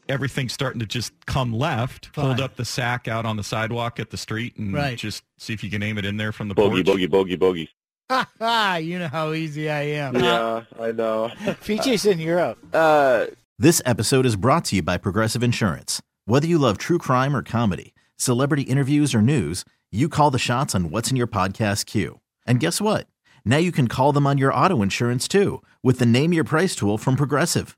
[SPEAKER 11] Everything's starting to just come left. Fine. Hold up the sack out on the sidewalk at the street and
[SPEAKER 12] right.
[SPEAKER 11] just see if you can aim it in there from the
[SPEAKER 13] bogey,
[SPEAKER 11] porch.
[SPEAKER 13] Bogey, bogey, bogey,
[SPEAKER 12] you know how easy I am.
[SPEAKER 13] Yeah, I know.
[SPEAKER 12] Peaches in Europe.
[SPEAKER 13] Uh,
[SPEAKER 14] This episode is brought to you by Progressive Insurance. Whether you love true crime or comedy, celebrity interviews or news, you call the shots on what's in your podcast queue. And guess what? Now you can call them on your auto insurance too with the Name Your Price tool from Progressive.